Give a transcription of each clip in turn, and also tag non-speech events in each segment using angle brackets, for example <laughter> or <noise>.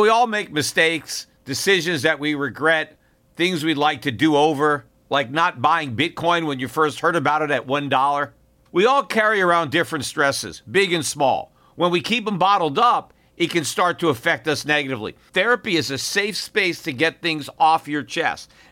We all make mistakes, decisions that we regret, things we'd like to do over, like not buying Bitcoin when you first heard about it at $1. We all carry around different stresses, big and small. When we keep them bottled up, it can start to affect us negatively. Therapy is a safe space to get things off your chest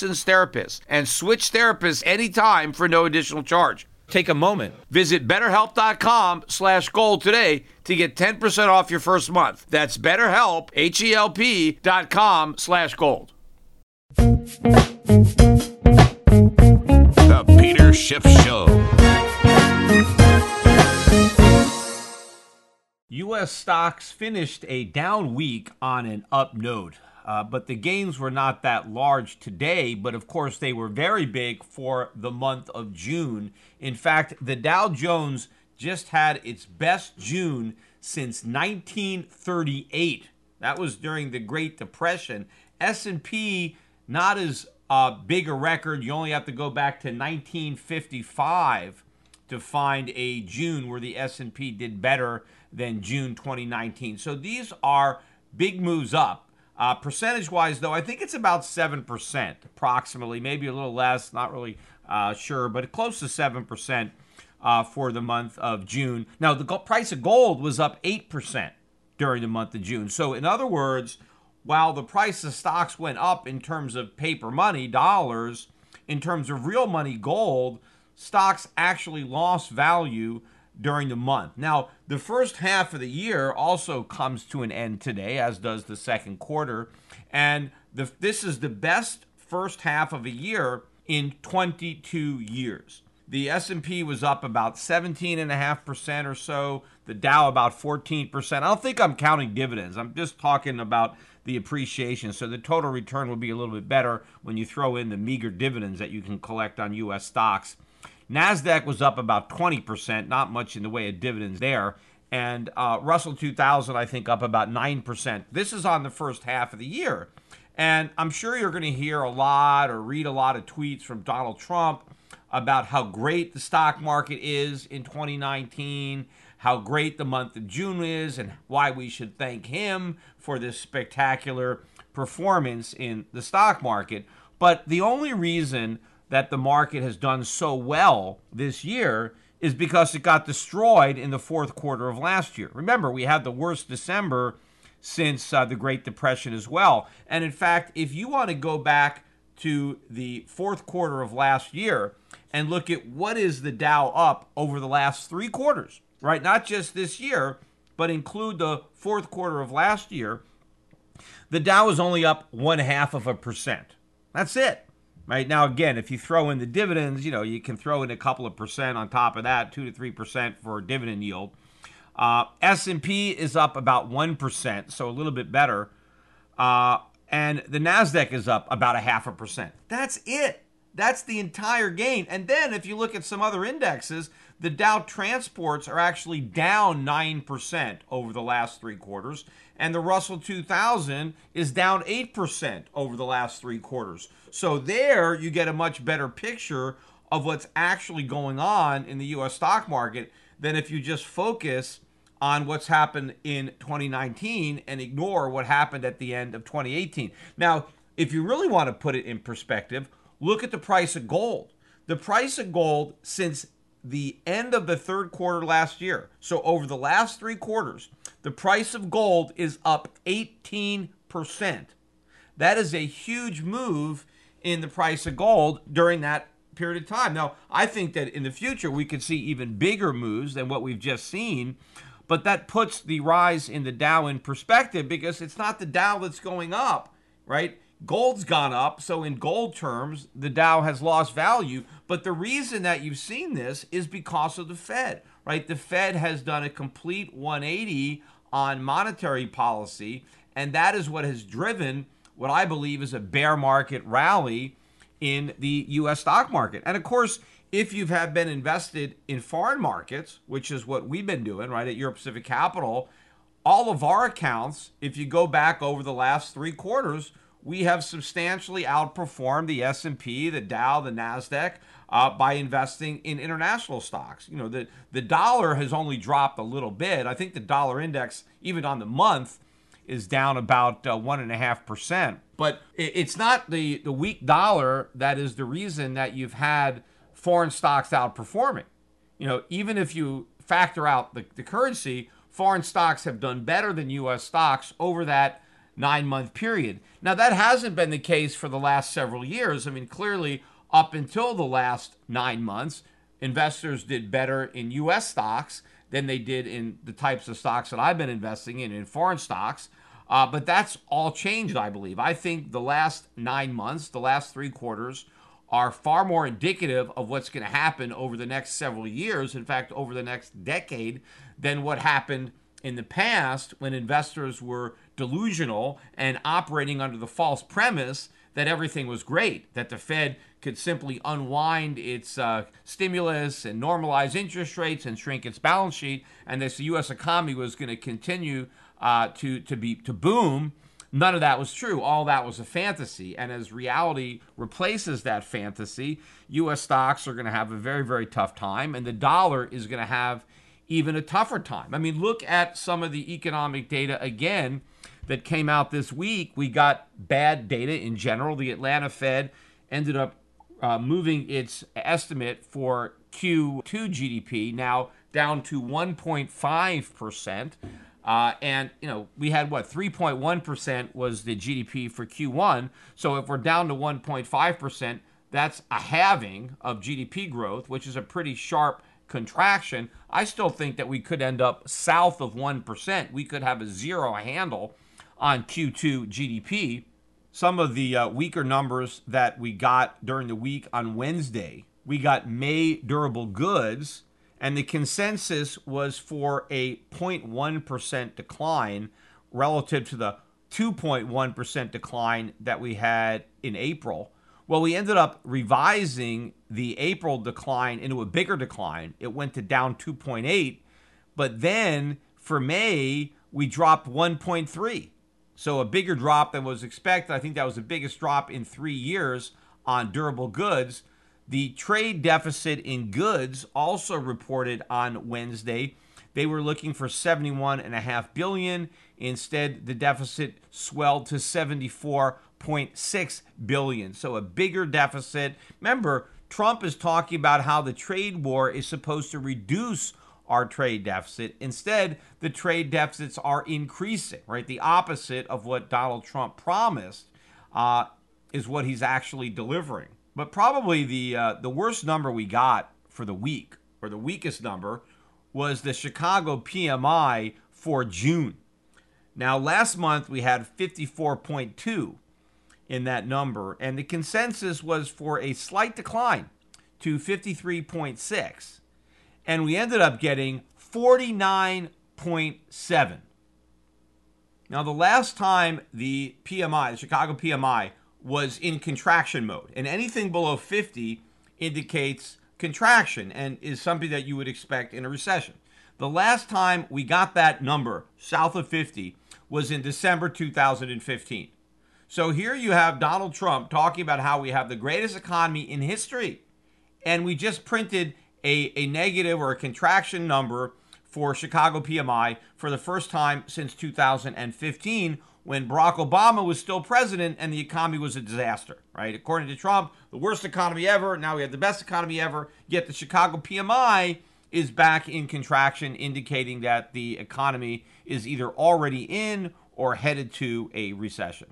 therapist and switch therapists anytime for no additional charge. Take a moment. Visit betterhelp.com slash gold today to get 10% off your first month. That's betterhelp, H-E-L-P dot com slash gold. The Peter Schiff Show. U.S. stocks finished a down week on an up note. Uh, but the gains were not that large today, but of course they were very big for the month of June. In fact, the Dow Jones just had its best June since 1938. That was during the Great Depression. S&P not as uh, big a record. You only have to go back to 1955 to find a June where the S&P did better than June 2019. So these are big moves up. Uh, percentage wise, though, I think it's about 7% approximately, maybe a little less, not really uh, sure, but close to 7% uh, for the month of June. Now, the price of gold was up 8% during the month of June. So, in other words, while the price of stocks went up in terms of paper money, dollars, in terms of real money, gold, stocks actually lost value during the month. Now, the first half of the year also comes to an end today, as does the second quarter, and the, this is the best first half of a year in 22 years. The S&P was up about 17.5% or so, the Dow about 14%. I don't think I'm counting dividends. I'm just talking about the appreciation. So the total return will be a little bit better when you throw in the meager dividends that you can collect on US stocks. NASDAQ was up about 20%, not much in the way of dividends there. And uh, Russell 2000, I think, up about 9%. This is on the first half of the year. And I'm sure you're going to hear a lot or read a lot of tweets from Donald Trump about how great the stock market is in 2019, how great the month of June is, and why we should thank him for this spectacular performance in the stock market. But the only reason that the market has done so well this year is because it got destroyed in the fourth quarter of last year. Remember, we had the worst December since uh, the Great Depression as well. And in fact, if you want to go back to the fourth quarter of last year and look at what is the Dow up over the last three quarters, right? Not just this year, but include the fourth quarter of last year, the Dow is only up one half of a percent. That's it right? Now again if you throw in the dividends you know you can throw in a couple of percent on top of that 2 to 3 percent for dividend yield. Uh, s&p is up about 1% so a little bit better. Uh, and the nasdaq is up about a half a percent. That's it. That's the entire gain. And then if you look at some other indexes The Dow transports are actually down 9% over the last three quarters, and the Russell 2000 is down 8% over the last three quarters. So there you get a much better picture of what's actually going on in the US stock market than if you just focus on what's happened in 2019 and ignore what happened at the end of 2018. Now, if you really want to put it in perspective, look at the price of gold. The price of gold since the end of the third quarter last year, so over the last three quarters, the price of gold is up 18%. That is a huge move in the price of gold during that period of time. Now, I think that in the future we could see even bigger moves than what we've just seen, but that puts the rise in the Dow in perspective because it's not the Dow that's going up, right? Gold's gone up, so in gold terms, the Dow has lost value. But the reason that you've seen this is because of the Fed, right? The Fed has done a complete 180 on monetary policy, and that is what has driven what I believe is a bear market rally in the US stock market. And of course, if you have been invested in foreign markets, which is what we've been doing, right, at Euro Pacific Capital, all of our accounts, if you go back over the last three quarters, we have substantially outperformed the S&P, the Dow, the Nasdaq uh, by investing in international stocks. You know, the the dollar has only dropped a little bit. I think the dollar index, even on the month, is down about uh, one and a half percent. But it's not the the weak dollar that is the reason that you've had foreign stocks outperforming. You know, even if you factor out the, the currency, foreign stocks have done better than U.S. stocks over that nine month period. Now, that hasn't been the case for the last several years. I mean, clearly, up until the last nine months, investors did better in U.S. stocks than they did in the types of stocks that I've been investing in, in foreign stocks. Uh, but that's all changed, I believe. I think the last nine months, the last three quarters, are far more indicative of what's going to happen over the next several years, in fact, over the next decade, than what happened in the past when investors were delusional and operating under the false premise that everything was great, that the Fed could simply unwind its uh, stimulus and normalize interest rates and shrink its balance sheet, and that the U.S. economy was going to continue uh, to to be to boom. None of that was true. All that was a fantasy. And as reality replaces that fantasy, U.S. stocks are going to have a very, very tough time, and the dollar is going to have even a tougher time. I mean, look at some of the economic data again that came out this week. We got bad data in general. The Atlanta Fed ended up uh, moving its estimate for Q2 GDP now down to 1.5 percent. Uh, and you know we had what 3.1 percent was the GDP for Q1. So if we're down to 1.5 percent, that's a halving of GDP growth, which is a pretty sharp contraction. I still think that we could end up south of 1%. We could have a zero handle on Q2 GDP. Some of the uh, weaker numbers that we got during the week on Wednesday, we got May durable goods, and the consensus was for a 0.1% decline relative to the 2.1% decline that we had in April. Well, we ended up revising the April decline into a bigger decline. It went to down 2.8, but then for May, we dropped 1.3. So a bigger drop than was expected. I think that was the biggest drop in three years on durable goods. The trade deficit in goods also reported on Wednesday. They were looking for 71.5 billion. Instead, the deficit swelled to 74.6 billion. So a bigger deficit. Remember, Trump is talking about how the trade war is supposed to reduce our trade deficit. Instead, the trade deficits are increasing, right? The opposite of what Donald Trump promised uh, is what he's actually delivering. But probably the uh, the worst number we got for the week, or the weakest number, was the Chicago PMI for June. Now, last month we had 54.2 in that number, and the consensus was for a slight decline to 53.6 and we ended up getting 49.7. Now, the last time the PMI, the Chicago PMI, was in contraction mode, and anything below 50 indicates contraction and is something that you would expect in a recession. The last time we got that number south of 50 was in December 2015. So here you have Donald Trump talking about how we have the greatest economy in history. And we just printed a, a negative or a contraction number for Chicago PMI for the first time since 2015 when Barack Obama was still president and the economy was a disaster, right? According to Trump, the worst economy ever. Now we have the best economy ever. Yet the Chicago PMI is back in contraction, indicating that the economy is either already in or headed to a recession.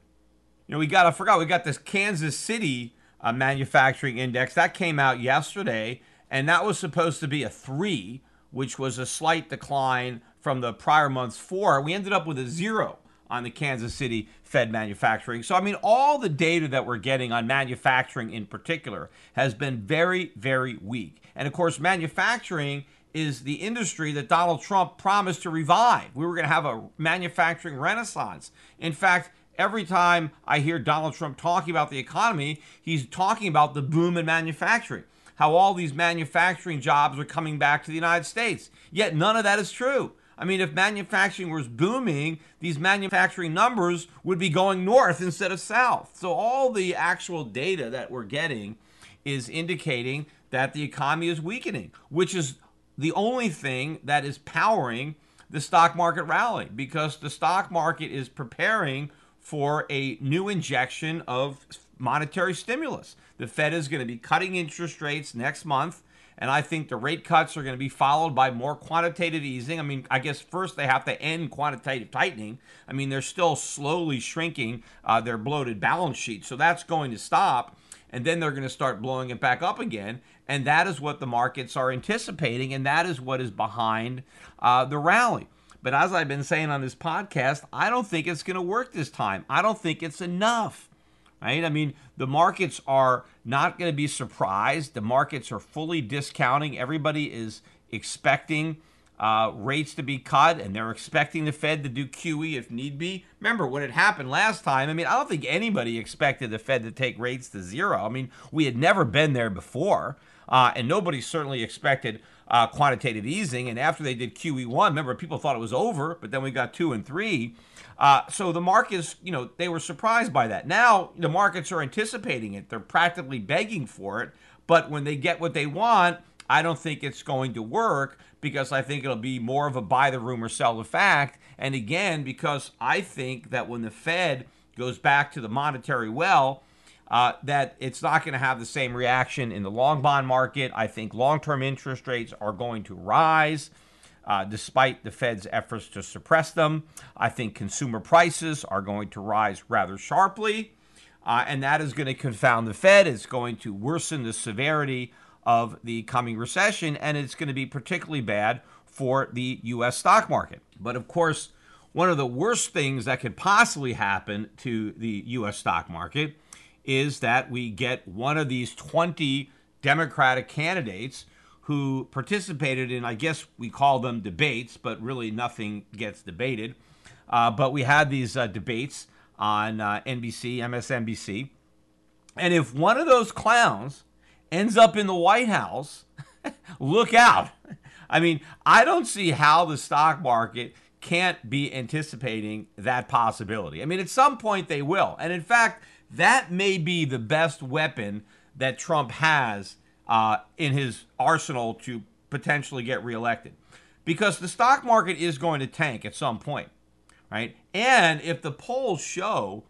You know, we got, I forgot, we got this Kansas City uh, manufacturing index that came out yesterday, and that was supposed to be a three, which was a slight decline from the prior month's four. We ended up with a zero on the Kansas City Fed manufacturing. So, I mean, all the data that we're getting on manufacturing in particular has been very, very weak. And of course, manufacturing is the industry that Donald Trump promised to revive. We were going to have a manufacturing renaissance. In fact, every time I hear Donald Trump talking about the economy, he's talking about the boom in manufacturing, how all these manufacturing jobs are coming back to the United States. Yet none of that is true. I mean, if manufacturing was booming, these manufacturing numbers would be going north instead of south. So, all the actual data that we're getting is indicating that the economy is weakening, which is the only thing that is powering the stock market rally because the stock market is preparing for a new injection of monetary stimulus. The Fed is going to be cutting interest rates next month. And I think the rate cuts are going to be followed by more quantitative easing. I mean, I guess first they have to end quantitative tightening. I mean, they're still slowly shrinking uh, their bloated balance sheet. So that's going to stop. And then they're going to start blowing it back up again. And that is what the markets are anticipating. And that is what is behind uh, the rally. But as I've been saying on this podcast, I don't think it's going to work this time. I don't think it's enough. Right? I mean, the markets are not going to be surprised. The markets are fully discounting. Everybody is expecting uh, rates to be cut, and they're expecting the Fed to do QE if need be. Remember when it happened last time? I mean, I don't think anybody expected the Fed to take rates to zero. I mean, we had never been there before, uh, and nobody certainly expected uh, quantitative easing. And after they did QE1, remember, people thought it was over, but then we got two and three. Uh, so the markets, you know, they were surprised by that. Now the markets are anticipating it. They're practically begging for it. But when they get what they want, I don't think it's going to work because I think it'll be more of a buy the rumor, sell the fact. And again, because I think that when the Fed goes back to the monetary well, uh, that it's not going to have the same reaction in the long bond market. I think long term interest rates are going to rise. Uh, despite the Fed's efforts to suppress them, I think consumer prices are going to rise rather sharply, uh, and that is going to confound the Fed. It's going to worsen the severity of the coming recession, and it's going to be particularly bad for the U.S. stock market. But of course, one of the worst things that could possibly happen to the U.S. stock market is that we get one of these 20 Democratic candidates who participated in, I guess we call them debates, but really nothing gets debated. Uh, but we had these uh, debates on uh, NBC, MSNBC. And if one of those clowns ends up in the White House, <laughs> look out. I mean, I don't see how the stock market can't be anticipating that possibility. I mean, at some point they will. And in fact, that may be the best weapon that Trump has uh, in his arsenal to potentially get reelected. Because the stock market is going to tank at some point, right? And if the polls show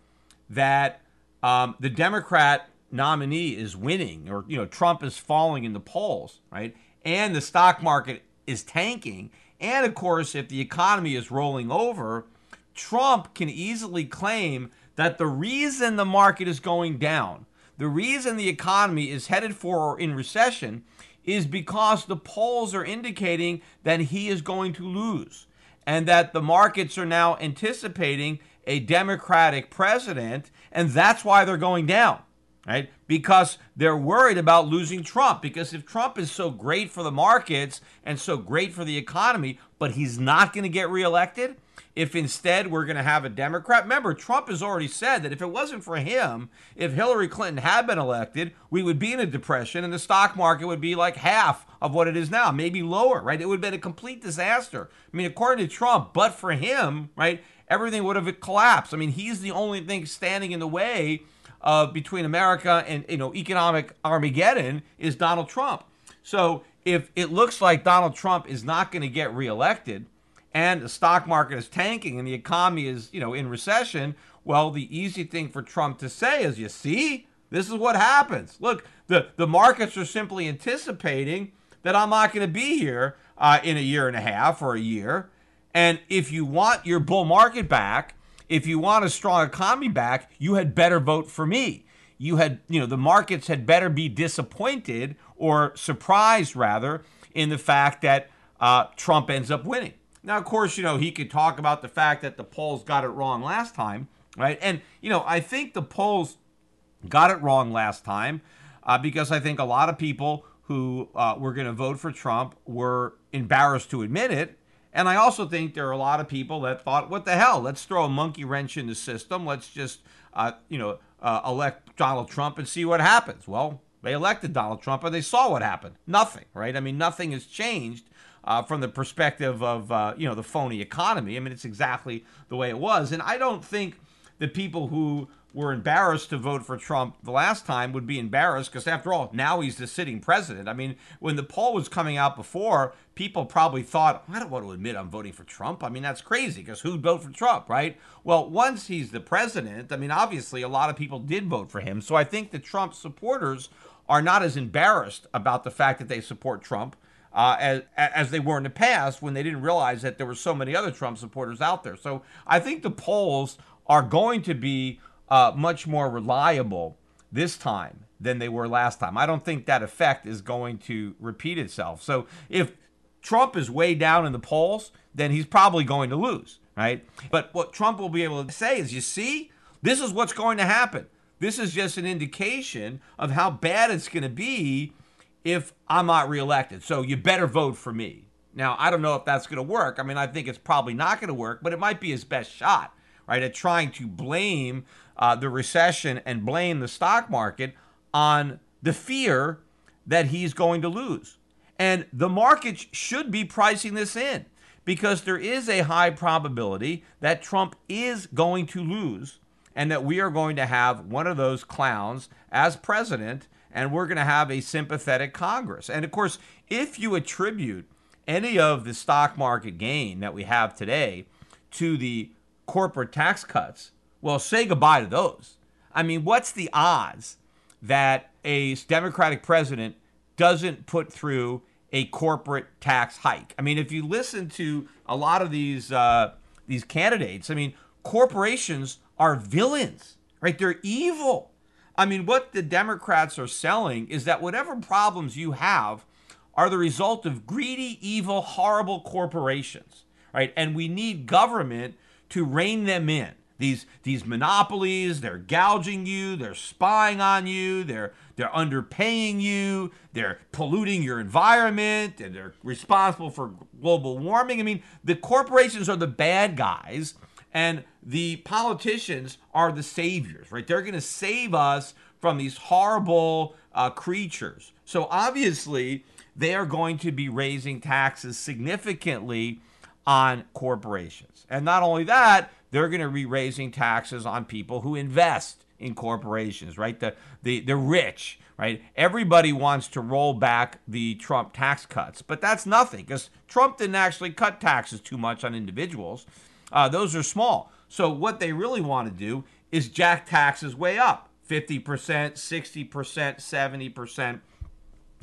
that um, the Democrat nominee is winning, or you know Trump is falling in the polls, right? And the stock market is tanking, and of course, if the economy is rolling over, Trump can easily claim that the reason the market is going down, the reason the economy is headed for or in recession, is because the polls are indicating that he is going to lose and that the markets are now anticipating a Democratic president, and that's why they're going down, right? Because they're worried about losing Trump. Because if Trump is so great for the markets and so great for the economy, but he's not going to get reelected, if instead we're going to have a Democrat. Remember, Trump has already said that if it wasn't for him, if Hillary Clinton had been elected, we would be in a depression and the stock market would be like half of what it is now, maybe lower, right? It would have been a complete disaster. I mean, according to Trump, but for him, right, everything would have collapsed. I mean, he's the only thing standing in the way uh, between America and you know economic Armageddon is Donald Trump. So if it looks like Donald Trump is not going to get reelected, and the stock market is tanking and the economy is, you know, in recession, well, the easy thing for Trump to say is, you see, this is what happens. Look, the, the markets are simply anticipating that I'm not going to be here uh, in a year and a half or a year. And if you want your bull market back, if you want a strong economy back, you had better vote for me. You had, you know, the markets had better be disappointed or surprised rather in the fact that uh, Trump ends up winning. Now, of course, you know, he could talk about the fact that the polls got it wrong last time, right? And, you know, I think the polls got it wrong last time uh, because I think a lot of people who uh, were going to vote for Trump were embarrassed to admit it. And I also think there are a lot of people that thought, what the hell? Let's throw a monkey wrench in the system. Let's just, uh, you know, uh, elect Donald Trump and see what happens. Well, they elected Donald Trump and they saw what happened. Nothing, right? I mean, nothing has changed uh, from the perspective of uh, you know the phony economy. I mean, it's exactly the way it was, and I don't think the people who were embarrassed to vote for Trump the last time would be embarrassed because, after all, now he's the sitting president. I mean, when the poll was coming out before, people probably thought, I don't want to admit I'm voting for Trump. I mean, that's crazy because who'd vote for Trump, right? Well, once he's the president, I mean, obviously a lot of people did vote for him. So I think the Trump supporters are not as embarrassed about the fact that they support Trump uh, as, as they were in the past when they didn't realize that there were so many other Trump supporters out there. So I think the polls are going to be uh, much more reliable this time than they were last time. I don't think that effect is going to repeat itself. So if Trump is way down in the polls, then he's probably going to lose, right? But what Trump will be able to say is, you see, this is what's going to happen. This is just an indication of how bad it's going to be if I'm not reelected. So you better vote for me. Now, I don't know if that's going to work. I mean, I think it's probably not going to work, but it might be his best shot, right, at trying to blame uh, the recession and blame the stock market on the fear that he's going to lose. And the market should be pricing this in because there is a high probability that Trump is going to lose and that we are going to have one of those clowns as president and we're going to have a sympathetic Congress. And of course, if you attribute any of the stock market gain that we have today to the corporate tax cuts, well, say goodbye to those. I mean, what's the odds that a Democratic president doesn't put through a corporate tax hike? I mean, if you listen to a lot of these uh, these candidates, I mean, corporations are villains, right? They're evil. I mean, what the Democrats are selling is that whatever problems you have are the result of greedy, evil, horrible corporations, right? And we need government to rein them in. These these monopolies, they're gouging you, they're spying on you, they're they're underpaying you, they're polluting your environment, and they're responsible for global warming. I mean, the corporations are the bad guys and the politicians are the saviors, right? They're going to save us from these horrible uh, creatures. So obviously, they are going to be raising taxes significantly on corporations. And not only that, they're going to be raising taxes on people who invest in corporations, right? The, the, the rich, right? Everybody wants to roll back the Trump tax cuts, but that's nothing because Trump didn't actually cut taxes too much on individuals. Uh, those are small. So what they really want to do is jack taxes way up 50%, 60%, 70%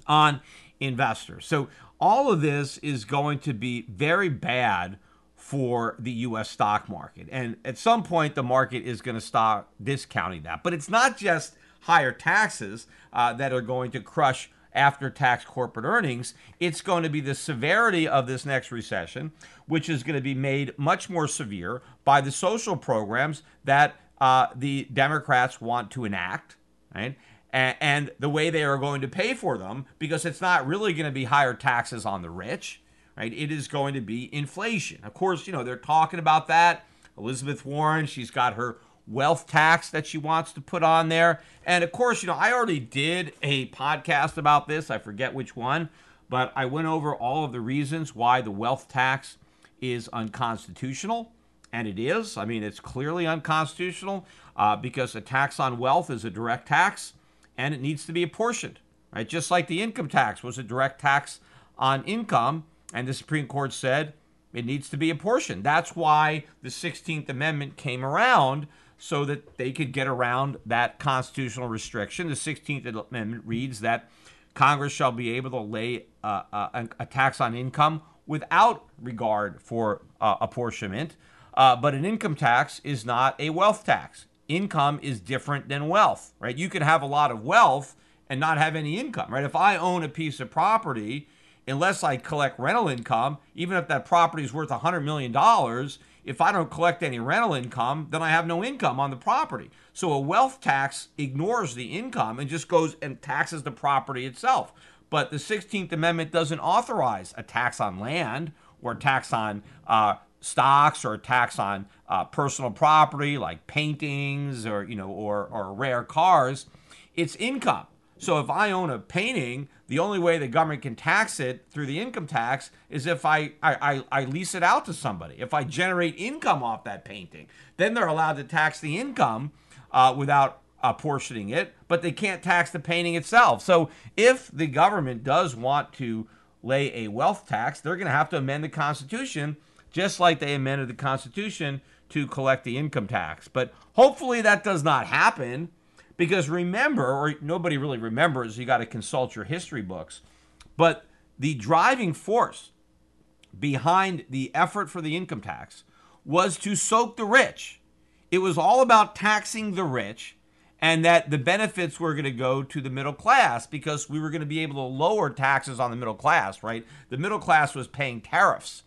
on investors. So all of this is going to be very bad for the US stock market. And at some point, the market is going to start discounting that. But it's not just higher taxes uh, that are going to crush after tax corporate earnings. It's going to be the severity of this next recession, which is going to be made much more severe by the social programs that uh, the Democrats want to enact, right? And, and the way they are going to pay for them, because it's not really going to be higher taxes on the rich, right? It is going to be inflation. Of course, you know, they're talking about that. Elizabeth Warren, she's got her wealth tax that she wants to put on there. And of course, you know, I already did a podcast about this. I forget which one, but I went over all of the reasons why the wealth tax is unconstitutional. And it is. I mean, it's clearly unconstitutional uh, because a tax on wealth is a direct tax and it needs to be apportioned, right? Just like the income tax was a direct tax on income. And the Supreme Court said it needs to be apportioned. That's why the 16th Amendment came around so that they could get around that constitutional restriction. The 16th Amendment reads that Congress shall be able to lay uh, uh, a tax on income without regard for uh, apportionment. Uh, but an income tax is not a wealth tax. Income is different than wealth, right? You can have a lot of wealth and not have any income, right? If I own a piece of property, unless I collect rental income, even if that property is worth $100 million, if I don't collect any rental income, then I have no income on the property. So a wealth tax ignores the income and just goes and taxes the property itself. But the 16th Amendment doesn't authorize a tax on land or a tax on uh, stocks or a tax on uh, personal property like paintings or you know or, or rare cars. It's income. So if I own a painting, the only way the government can tax it through the income tax is if I, I, I, lease it out to somebody. If I generate income off that painting, then they're allowed to tax the income uh, without apportioning it, but they can't tax the painting itself. So if the government does want to lay a wealth tax, they're going to have to amend the Constitution just like they amended the Constitution to collect the income tax. But hopefully that does not happen because remember, or nobody really remembers, you got to consult your history books. But the driving force behind the effort for the income tax was to soak the rich. It was all about taxing the rich and that the benefits were going to go to the middle class because we were going to be able to lower taxes on the middle class, right? The middle class was paying tariffs.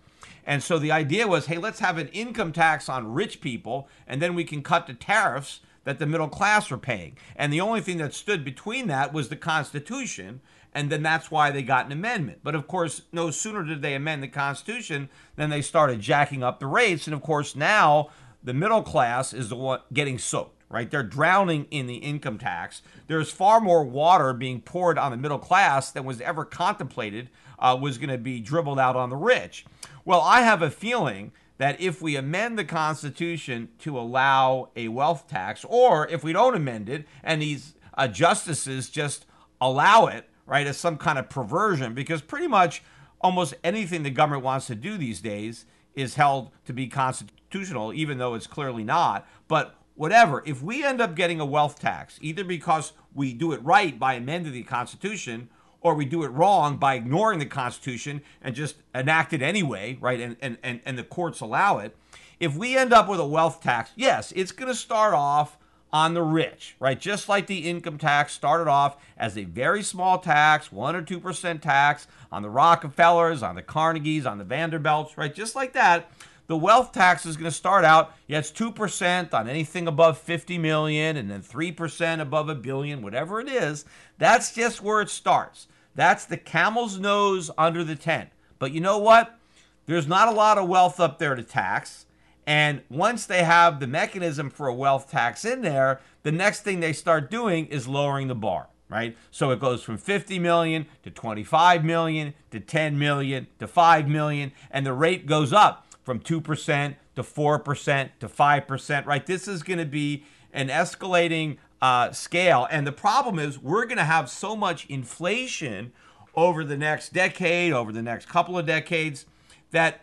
And so the idea was hey, let's have an income tax on rich people, and then we can cut the tariffs that the middle class were paying. And the only thing that stood between that was the Constitution. And then that's why they got an amendment. But of course, no sooner did they amend the Constitution than they started jacking up the rates. And of course, now the middle class is the one getting soaked, right? They're drowning in the income tax. There's far more water being poured on the middle class than was ever contemplated uh, was going to be dribbled out on the rich. Well, I have a feeling that if we amend the Constitution to allow a wealth tax, or if we don't amend it and these uh, justices just allow it, right, as some kind of perversion, because pretty much almost anything the government wants to do these days is held to be constitutional, even though it's clearly not. But whatever, if we end up getting a wealth tax, either because we do it right by amending the Constitution or we do it wrong by ignoring the Constitution and just enact it anyway, right? And, and, and, and the courts allow it. If we end up with a wealth tax, yes, it's going to start off on the rich, right? Just like the income tax started off as a very small tax, 1 or 2% tax on the Rockefellers, on the Carnegies, on the Vanderbilts, right? Just like that. The wealth tax is going to start out, yeah, it's 2% on anything above 50 million and then 3% above a billion, whatever it is. That's just where it starts. That's the camel's nose under the tent. But you know what? There's not a lot of wealth up there to tax. And once they have the mechanism for a wealth tax in there, the next thing they start doing is lowering the bar, right? So it goes from 50 million to 25 million to 10 million to 5 million, and the rate goes up from 2% to 4% to 5%, right? This is going to be an escalating uh, scale. And the problem is, we're going to have so much inflation over the next decade, over the next couple of decades, that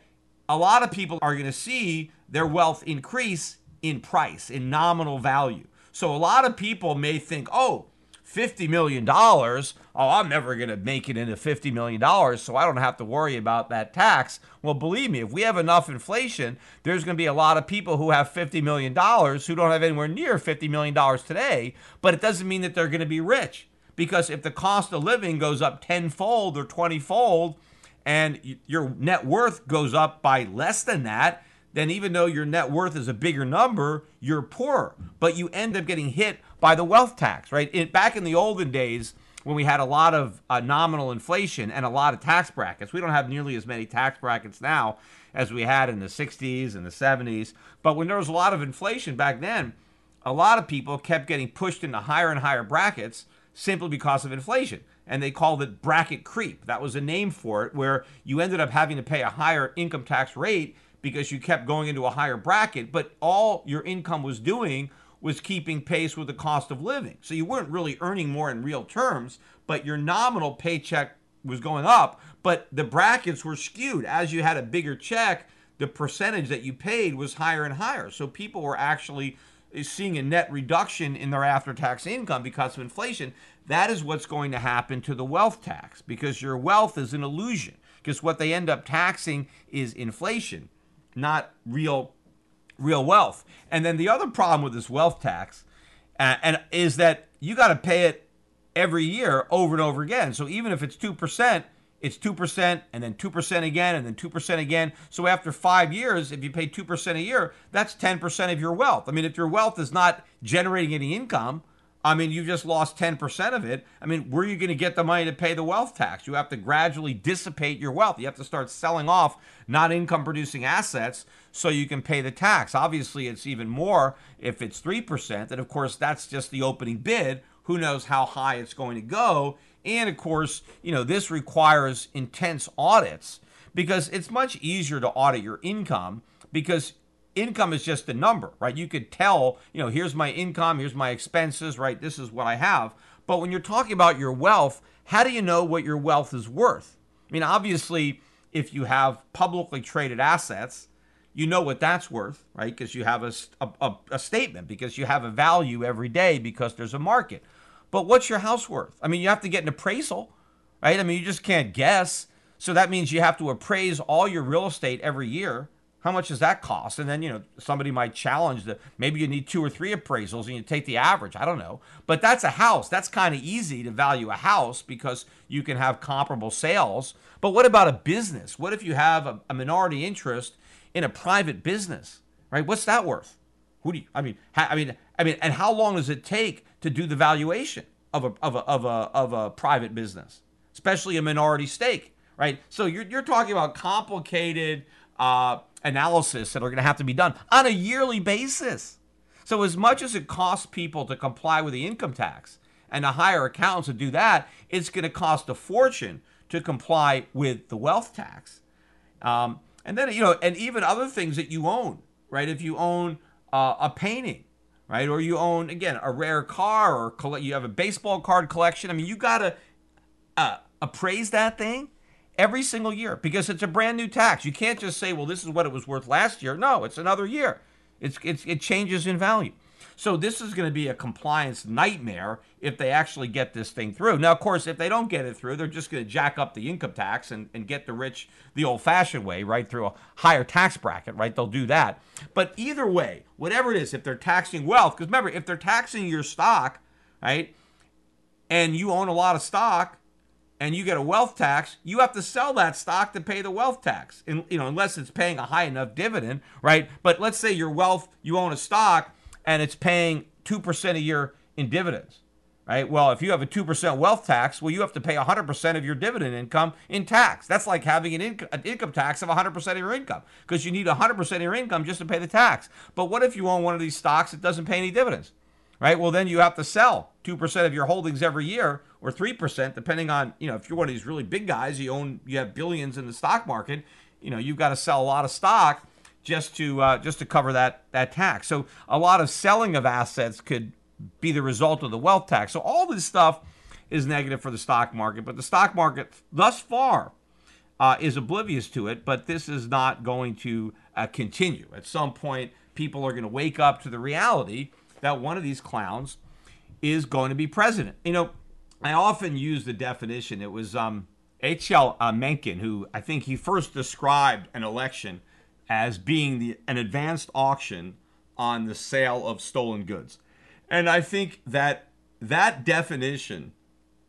a lot of people are going to see their wealth increase in price, in nominal value. So a lot of people may think, oh, $50 million. Oh, I'm never going to make it into $50 million, so I don't have to worry about that tax. Well, believe me, if we have enough inflation, there's going to be a lot of people who have $50 million who don't have anywhere near $50 million today, but it doesn't mean that they're going to be rich. Because if the cost of living goes up tenfold or twentyfold, and your net worth goes up by less than that, then even though your net worth is a bigger number, you're poorer. But you end up getting hit by the wealth tax, right? It, back in the olden days, when we had a lot of uh, nominal inflation and a lot of tax brackets. We don't have nearly as many tax brackets now as we had in the 60s and the 70s. But when there was a lot of inflation back then, a lot of people kept getting pushed into higher and higher brackets simply because of inflation. And they called it bracket creep. That was a name for it, where you ended up having to pay a higher income tax rate because you kept going into a higher bracket, but all your income was doing was keeping pace with the cost of living. So you weren't really earning more in real terms, but your nominal paycheck was going up, but the brackets were skewed. As you had a bigger check, the percentage that you paid was higher and higher. So people were actually seeing a net reduction in their after tax income because of inflation. That is what's going to happen to the wealth tax because your wealth is an illusion. Because what they end up taxing is inflation, not real real wealth. And then the other problem with this wealth tax uh, and is that you got to pay it every year over and over again. So even if it's 2%, it's 2% and then 2% again and then 2% again. So after 5 years, if you pay 2% a year, that's 10% of your wealth. I mean, if your wealth is not generating any income, I mean, you just lost 10% of it. I mean, where are you going to get the money to pay the wealth tax? You have to gradually dissipate your wealth. You have to start selling off non income producing assets so you can pay the tax. Obviously, it's even more if it's 3%. And of course, that's just the opening bid. Who knows how high it's going to go? And of course, you know, this requires intense audits because it's much easier to audit your income because income is just a number, right? You could tell, you know, here's my income, here's my expenses, right? This is what I have. But when you're talking about your wealth, how do you know what your wealth is worth? I mean, obviously, if you have publicly traded assets, you know what that's worth, right? Because you have a, a, a, statement, because you have a value every day because there's a market. But what's your house worth? I mean, you have to get an appraisal, right? I mean, you just can't guess. So that means you have to appraise all your real estate every year how much does that cost? And then, you know, somebody might challenge that maybe you need two or three appraisals and you take the average. I don't know. But that's a house. That's kind of easy to value a house because you can have comparable sales. But what about a business? What if you have a, a minority interest in a private business, right? What's that worth? Who do you, I mean, I mean, I mean, and how long does it take to do the valuation of a, of a, of a, of a private business, especially a minority stake, right? So you're, you're talking about complicated, uh, analysis that are going to have to be done on a yearly basis. So, as much as it costs people to comply with the income tax and to hire accountants to do that, it's going to cost a fortune to comply with the wealth tax. Um, and then, you know, and even other things that you own, right? If you own uh, a painting, right? Or you own, again, a rare car or coll- you have a baseball card collection. I mean, you got to uh, appraise that thing every single year because it's a brand new tax. You can't just say, well, this is what it was worth last year. No, it's another year. It's, it's, it changes in value. So this is going to be a compliance nightmare if they actually get this thing through. Now, of course, if they don't get it through, they're just going to jack up the income tax and, and get the rich the old fashioned way, right, through a higher tax bracket, right? They'll do that. But either way, whatever it is, if they're taxing wealth, because remember, if they're taxing your stock, right, and you own a lot of stock, and you get a wealth tax, you have to sell that stock to pay the wealth tax. And you know, unless it's paying a high enough dividend, right? But let's say your wealth, you own a stock and it's paying 2% a year in dividends. Right? Well, if you have a 2% wealth tax, well, you have to pay 100% of your dividend income in tax. That's like having an, an income tax of 100% of your income because you need 100% of your income just to pay the tax. But what if you own one of these stocks that doesn't pay any dividends? Right? Well, then you have to sell 2% of your holdings every year or 3%, depending on, you know, if you're one of these really big guys, you own, you have billions in the stock market, you know, you've got to sell a lot of stock just to uh, just to cover that that tax. So a lot of selling of assets could be the result of the wealth tax. So all this stuff is negative for the stock market, but the stock market thus far uh, is oblivious to it. But this is not going to uh, continue. At some point, people are going to wake up to the reality that one of these clowns is going to be president. You know, I often use the definition. It was um, H.L. Uh, Mencken who I think he first described an election as being the, an advanced auction on the sale of stolen goods. And I think that that definition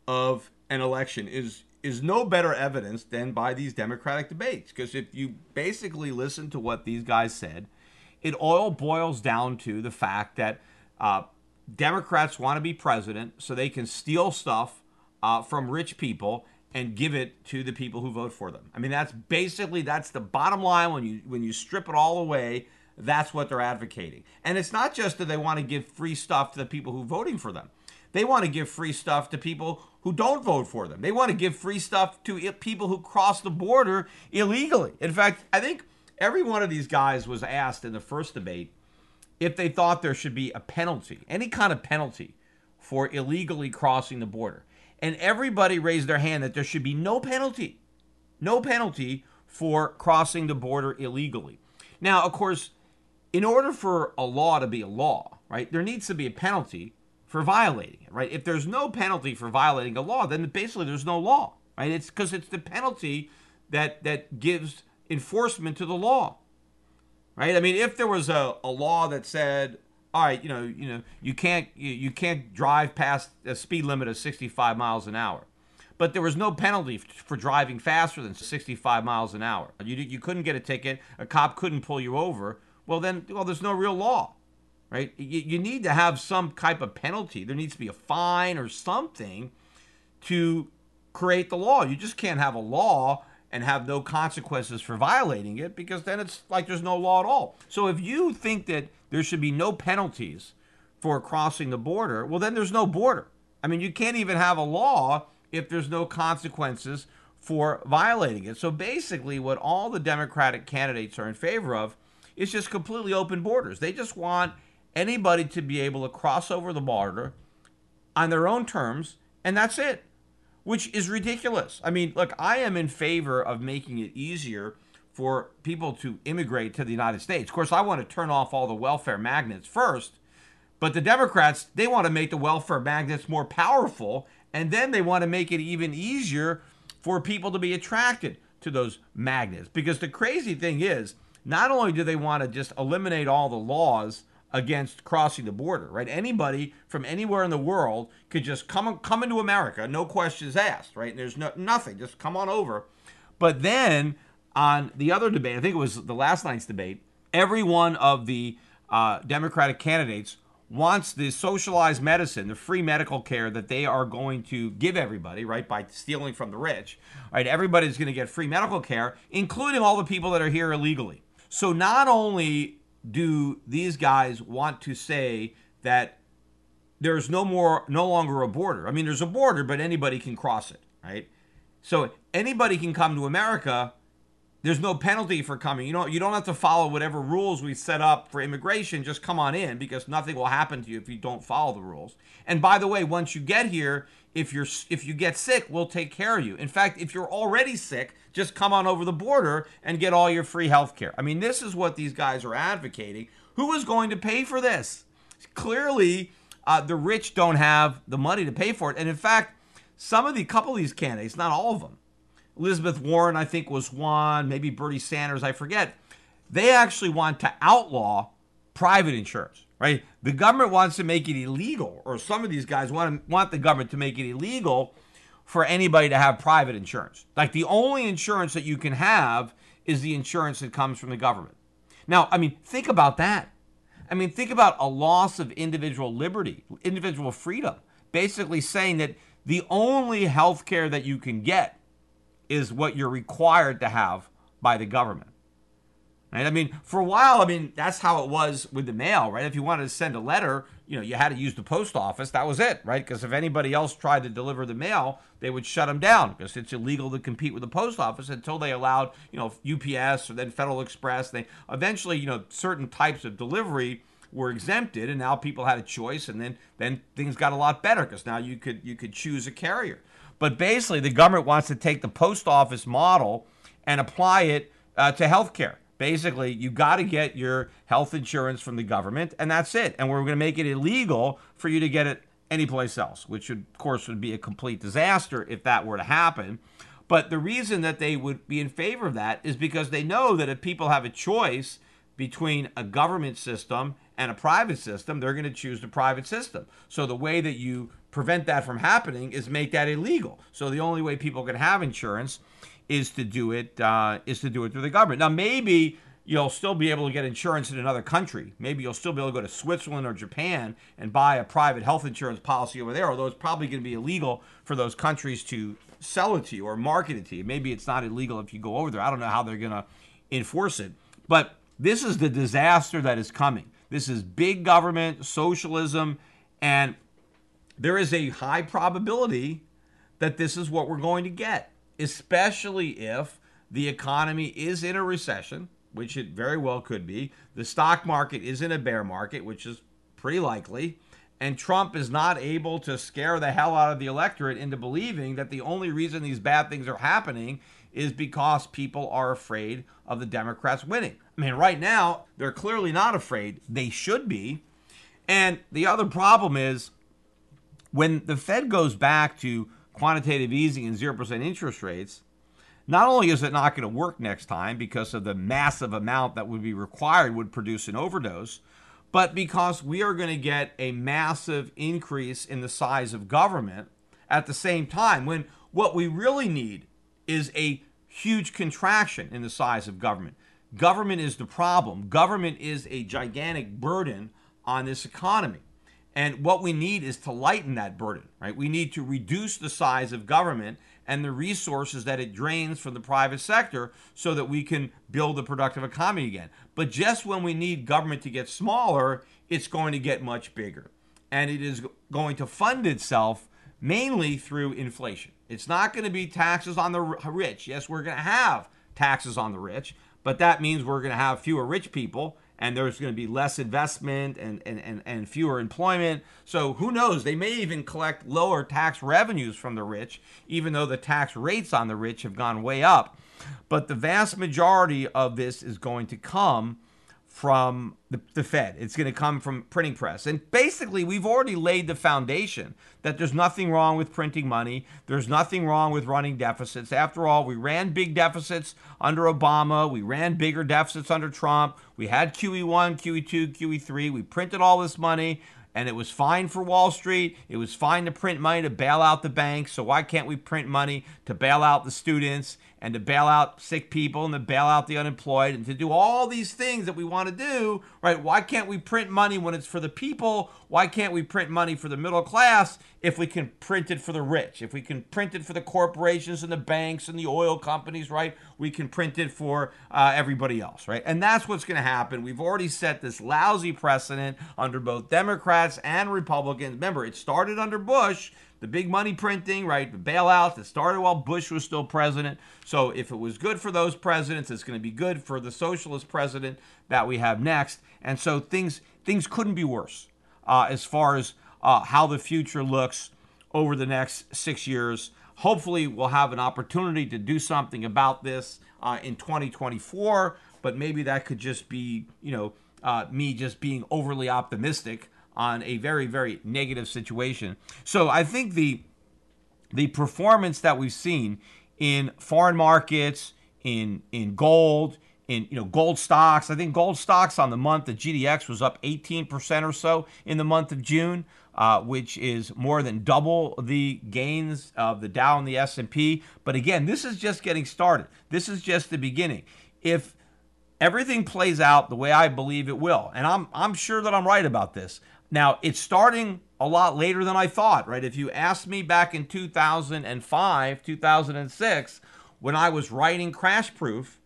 of an election is is no better evidence than by these democratic debates because if you basically listen to what these guys said it all boils down to the fact that uh, Democrats want to be president so they can steal stuff uh, from rich people and give it to the people who vote for them. I mean, that's basically that's the bottom line when you when you strip it all away. That's what they're advocating. And it's not just that they want to give free stuff to the people who are voting for them. They want to give free stuff to people who don't vote for them. They want to give free stuff to people who cross the border illegally. In fact, I think every one of these guys was asked in the first debate if they thought there should be a penalty, any kind of penalty for illegally crossing the border and everybody raised their hand that there should be no penalty, no penalty for crossing the border illegally. Now, of course, in order for a law to be a law, right, there needs to be a penalty for violating it, right? If there's no penalty for violating a law, then basically there's no law, right? It's because it's the penalty that that gives enforcement to the law, right? I mean, if there was a, a law that said all right, you know, you know, you can't you, you can't drive past a speed limit of 65 miles an hour. But there was no penalty for driving faster than 65 miles an hour. You, you couldn't get a ticket. A cop couldn't pull you over. Well, then, well, there's no real law, right? You, you need to have some type of penalty. There needs to be a fine or something to create the law. You just can't have a law and have no consequences for violating it because then it's like there's no law at all. So if you think that there should be no penalties for crossing the border, well, then there's no border. I mean, you can't even have a law if there's no consequences for violating it. So basically, what all the Democratic candidates are in favor of is just completely open borders. They just want anybody to be able to cross over the border on their own terms, and that's it which is ridiculous. I mean, look, I am in favor of making it easier for people to immigrate to the United States. Of course, I want to turn off all the welfare magnets first, but the Democrats, they want to make the welfare magnets more powerful, and then they want to make it even easier for people to be attracted to those magnets. Because the crazy thing is, not only do they want to just eliminate all the laws against crossing the border, right? Anybody from anywhere in the world could just come come into America, no questions asked, right? And there's no nothing, just come on over. But then on the other debate, I think it was the last night's debate, every one of the uh, Democratic candidates wants the socialized medicine, the free medical care that they are going to give everybody, right, by stealing from the rich, right? Everybody's going to get free medical care, including all the people that are here illegally. So not only do these guys want to say that there's no more no longer a border. I mean there's a border but anybody can cross it, right? So anybody can come to America. There's no penalty for coming. You know, you don't have to follow whatever rules we set up for immigration. Just come on in because nothing will happen to you if you don't follow the rules. And by the way, once you get here, if you're if you get sick, we'll take care of you. In fact, if you're already sick, just come on over the border and get all your free health care. I mean, this is what these guys are advocating. Who is going to pay for this? Clearly, uh, the rich don't have the money to pay for it. And in fact, some of the couple of these candidates, not all of them, Elizabeth Warren, I think, was one, maybe Bernie Sanders, I forget. They actually want to outlaw private insurance right? The government wants to make it illegal, or some of these guys want want the government to make it illegal for anybody to have private insurance. Like the only insurance that you can have is the insurance that comes from the government. Now, I mean, think about that. I mean, think about a loss of individual liberty, individual freedom, basically saying that the only health care that you can get is what you're required to have by the government. Right? I mean, for a while, I mean, that's how it was with the mail, right? If you wanted to send a letter, you know, you had to use the post office. That was it, right? Because if anybody else tried to deliver the mail, they would shut them down because it's illegal to compete with the post office until they allowed, you know, UPS or then Federal Express. They eventually, you know, certain types of delivery were exempted, and now people had a choice, and then then things got a lot better because now you could you could choose a carrier. But basically, the government wants to take the post office model and apply it uh, to healthcare basically you got to get your health insurance from the government and that's it and we're going to make it illegal for you to get it anyplace else which would, of course would be a complete disaster if that were to happen but the reason that they would be in favor of that is because they know that if people have a choice between a government system and a private system, they're going to choose the private system. So the way that you prevent that from happening is make that illegal. So the only way people can have insurance is to do it uh, is to do it through the government. Now maybe you'll still be able to get insurance in another country. Maybe you'll still be able to go to Switzerland or Japan and buy a private health insurance policy over there, although it's probably going to be illegal for those countries to sell it to you or market it to you. Maybe it's not illegal if you go over there. I don't know how they're going to enforce it. But this is the disaster that is coming. This is big government, socialism, and there is a high probability that this is what we're going to get, especially if the economy is in a recession which it very well could be. The stock market is in a bear market, which is pretty likely. And Trump is not able to scare the hell out of the electorate into believing that the only reason these bad things are happening is because people are afraid of the Democrats winning. I mean, right now, they're clearly not afraid. They should be. And the other problem is when the Fed goes back to quantitative easing and 0% interest rates, not only is it not going to work next time because of the massive amount that would be required would produce an overdose, but because we are going to get a massive increase in the size of government at the same time when what we really need is a huge contraction in the size of government. Government is the problem. Government is a gigantic burden on this economy. And what we need is to lighten that burden, right? We need to reduce the size of government and the resources that it drains from the private sector so that we can build a productive economy again. But just when we need government to get smaller, it's going to get much bigger. And it is going to fund itself mainly through inflation. It's not going to be taxes on the rich. Yes, we're going to have taxes on the rich, but that means we're going to have fewer rich people and there's going to be less investment and, and, and, and fewer employment. So who knows? They may even collect lower tax revenues from the rich, even though the tax rates on the rich have gone way up. But the vast majority of this is going to come from the, the Fed. It's going to come from printing press. And basically, we've already laid the foundation that there's nothing wrong with printing money. There's nothing wrong with running deficits. After all, we ran big deficits under Obama. We ran bigger deficits under Trump. We had QE1, QE2, QE3. We printed all this money and it was fine for Wall Street. It was fine to print money to bail out the banks. So why can't we print money to bail out the students and to bail out sick people and to bail out the unemployed and to do all these things that we want to do, right? Why can't we print money when it's for the people? Why can't we print money for the middle class if we can print it for the rich? If we can print it for the corporations and the banks and the oil companies, right? We can print it for uh, everybody else, right? And that's what's going to happen. We've already set this lousy precedent under both Democrats and Republicans. Remember, it started under Bush the big money printing, right? The bailouts that started while Bush was still president. So if it was good for those presidents, it's going to be good for the socialist president that we have next. And so things things couldn't be worse uh, as far as uh, how the future looks over the next six years. Hopefully, we'll have an opportunity to do something about this uh, in 2024. But maybe that could just be, you know, uh, me just being overly optimistic on a very very negative situation. So I think the the performance that we've seen in foreign markets, in in gold, in you know gold stocks. I think gold stocks on the month the GDX was up 18% or so in the month of June, uh, which is more than double the gains of the Dow and the S&P. But again, this is just getting started. This is just the beginning. If everything plays out the way I believe it will, and I'm I'm sure that I'm right about this. Now, it's starting a lot later than I thought, right? If you asked me back in 2005, 2006, when I was writing Crash Proof,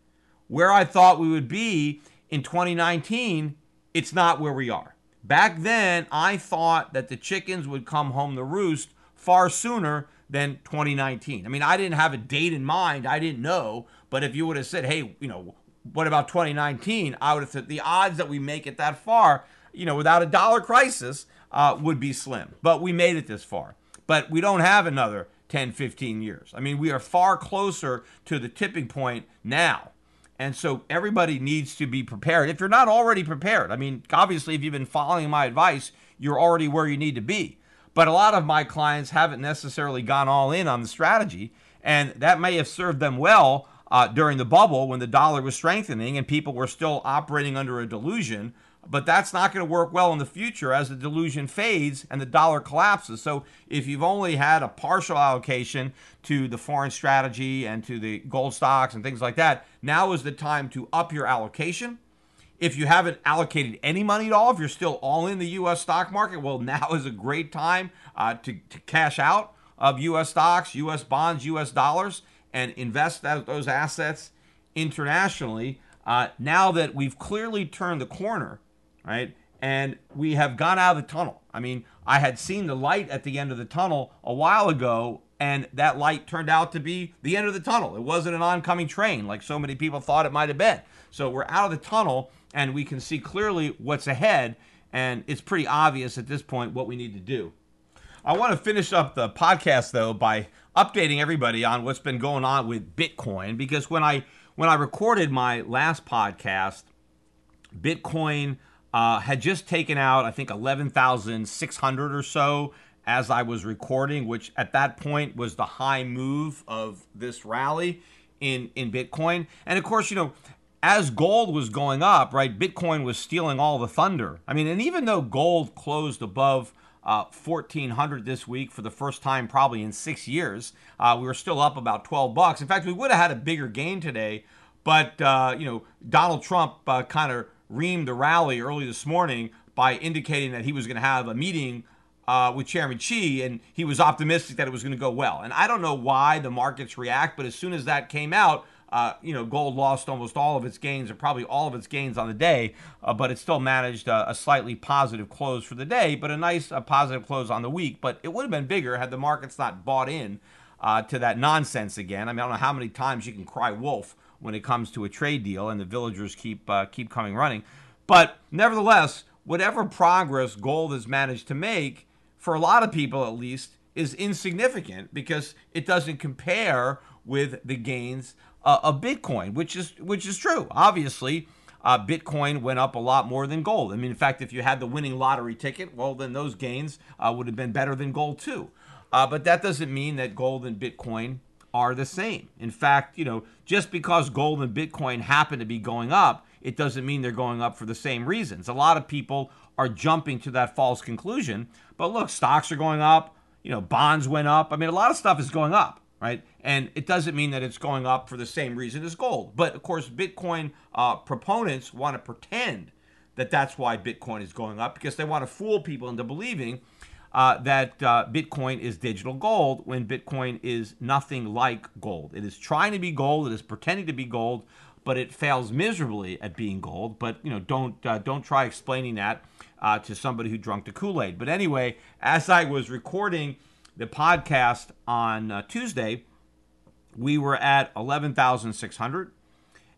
where I thought we would be in 2019, it's not where we are. Back then, I thought that the chickens would come home to roost far sooner than 2019. I mean, I didn't have a date in mind, I didn't know, but if you would have said, hey, you know, what about 2019? I would have said the odds that we make it that far you know, without a dollar crisis, uh, would be slim. But we made it this far. But we don't have another 10, 15 years. I mean, we are far closer to the tipping point now. And so everybody needs to be prepared. If you're not already prepared, I mean, obviously, if you've been following my advice, you're already where you need to be. But a lot of my clients haven't necessarily gone all in on the strategy, and that may have served them well uh, during the bubble when the dollar was strengthening and people were still operating under a delusion but that's not going to work well in the future as the delusion fades and the dollar collapses. So if you've only had a partial allocation to the foreign strategy and to the gold stocks and things like that, now is the time to up your allocation. If you haven't allocated any money at all, if you're still all in the U.S. stock market, well, <laughs> now is a great time uh, to, to cash out of U.S. stocks, U.S. bonds, U.S. dollars, and invest that, those assets internationally. Uh, now that we've clearly turned the corner right? And we have gone out of the tunnel. I mean, I had seen the light at the end of the tunnel a while ago, and that light turned out to be the end of the tunnel. It wasn't an oncoming train like so many people thought it might have been. So we're out of the tunnel, and we can see clearly what's ahead, and it's pretty obvious at this point what we need to do. I want to finish up the podcast though by updating everybody on what's been going on with Bitcoin because when I when I recorded my last podcast, Bitcoin uh, had just taken out, I think, 11,600 or so as I was recording, which at that point was the high move of this rally in, in Bitcoin. And of course, you know, as gold was going up, right, Bitcoin was stealing all the thunder. I mean, and even though gold closed above uh, 1400 this week for the first time probably in six years, uh, we were still up about 12 bucks. In fact, we would have had a bigger gain today, but, uh, you know, Donald Trump uh, kind of reamed the rally early this morning by indicating that he was going to have a meeting uh, with Chairman Xi, and he was optimistic that it was going to go well. And I don't know why the markets react, but as soon as that came out, uh, you know, gold lost almost all of its gains, or probably all of its gains on the day, uh, but it still managed a, a, slightly positive close for the day, but a nice a positive close on the week. But it would have been bigger had the markets not bought in uh, to that nonsense again. I mean, I don't know how many times you can cry wolf when it comes to a trade deal, and the villagers keep uh, keep coming running. But nevertheless, whatever progress gold has managed to make, for a lot of people at least, is insignificant because it doesn't compare with the gains uh, of Bitcoin, which is which is true. Obviously, uh, Bitcoin went up a lot more than gold. I mean, in fact, if you had the winning lottery ticket, well, then those gains uh, would have been better than gold too. Uh, but that doesn't mean that gold and Bitcoin are the same. In fact, you know, just because gold and Bitcoin happen to be going up, it doesn't mean they're going up for the same reasons. A lot of people are jumping to that false conclusion. But look, stocks are going up, you know, bonds went up. I mean, a lot of stuff is going up, right? And it doesn't mean that it's going up for the same reason as gold. But of course, Bitcoin uh, proponents want to pretend that that's why Bitcoin is going up because they want to fool people into believing uh, that uh, Bitcoin is digital gold when Bitcoin is nothing like gold. It is trying to be gold. It is pretending to be gold, but it fails miserably at being gold. But you know, don't uh, don't try explaining that uh, to somebody who drunk the Kool Aid. But anyway, as I was recording the podcast on uh, Tuesday, we were at eleven thousand six hundred,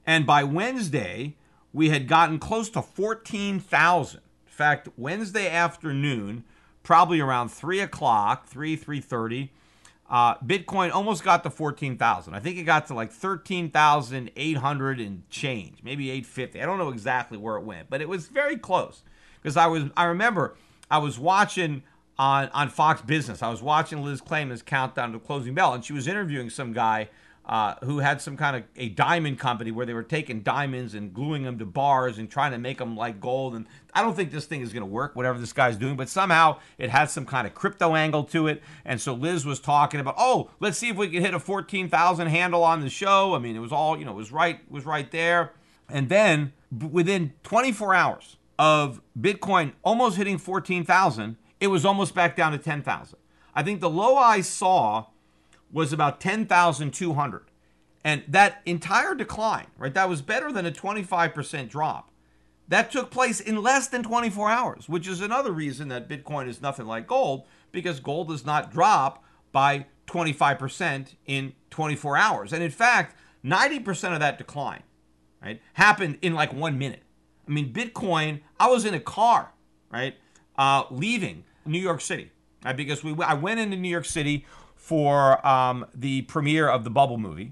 and by Wednesday we had gotten close to fourteen thousand. In fact, Wednesday afternoon probably around three o'clock, three three thirty. Uh, Bitcoin almost got to fourteen thousand. I think it got to like thirteen thousand eight hundred and change, maybe eight fifty. I don't know exactly where it went, but it was very close because I was. I remember I was watching on on Fox Business. I was watching Liz Claman's countdown to closing bell, and she was interviewing some guy uh, who had some kind of a diamond company where they were taking diamonds and gluing them to bars and trying to make them like gold. And I don't think this thing is going to work, whatever this guy's doing, but somehow it had some kind of crypto angle to it. And so Liz was talking about, oh, let's see if we can hit a 14,000 handle on the show. I mean, it was all, you know, it was right, it was right there. And then within 24 hours of Bitcoin almost hitting 14,000, it was almost back down to 10,000. I think the low I saw was about 10,200. And that entire decline, right, that was better than a 25% drop. That took place in less than 24 hours, which is another reason that Bitcoin is nothing like gold, because gold does not drop by 25% in 24 hours. And in fact, 90% of that decline, right, happened in like one minute. I mean, Bitcoin, I was in a car, right, uh, leaving New York City, right, because we, I went into New York City for um, the premiere of the Bubble movie.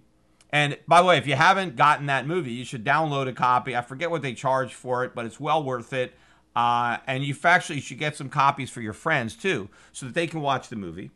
And by the way, if you haven't gotten that movie, you should download a copy. I forget what they charge for it, but it's well worth it. Uh, and you actually should get some copies for your friends too, so that they can watch the movie.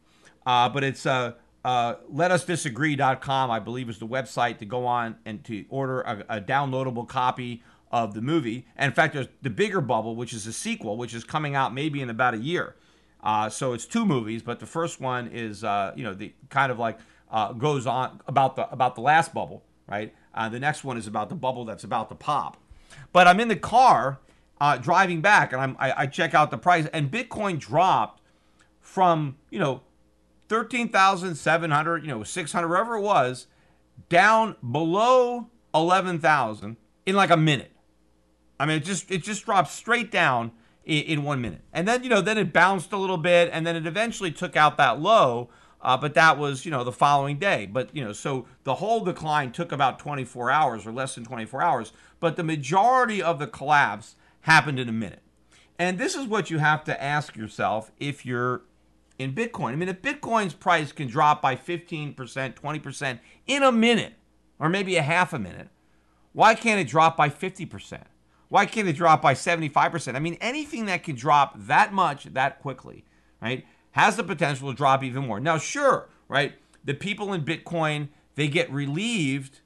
Uh, but it's uh, uh, letusdisagree.com, I believe, is the website to go on and to order a, a downloadable copy of the movie. And in fact, there's the bigger bubble, which is a sequel, which is coming out maybe in about a year. Uh, so it's two movies, but the first one is uh, you know the kind of like uh, goes on about the about the last bubble, right? Uh, the next one is about the bubble that's about to pop. But I'm in the car uh, driving back, and I'm I, I check out the price, and Bitcoin dropped from you know thirteen thousand seven hundred, you know six hundred, wherever it was, down below eleven thousand in like a minute. I mean, it just it just dropped straight down in, in, one minute. And then, you know, then it bounced a little bit and then it eventually took out that low. Uh, but that was, you know, the following day. But, you know, so the whole decline took about 24 hours or less than 24 hours. But the majority of the collapse happened in a minute. And this is what you have to ask yourself if you're in Bitcoin. I mean, if Bitcoin's price can drop by 15%, 20% in a minute, or maybe a half a minute, why can't it drop by 50%? Why can't it drop by 75%? I mean, anything that can drop that much that quickly, right, has the potential to drop even more. Now, sure, right, the people in Bitcoin, they get relieved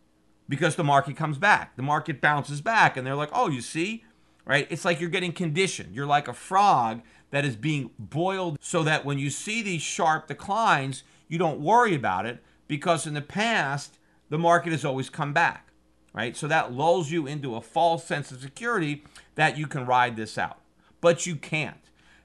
because the market comes back. The market bounces back and they're like, "Oh, you see?" Right? It's like you're getting conditioned. You're like a frog that is being boiled so that when you see these sharp declines, you don't worry about it because in the past, the market has always come back right? So that lulls you into a false sense of security that you can ride this out. But you can't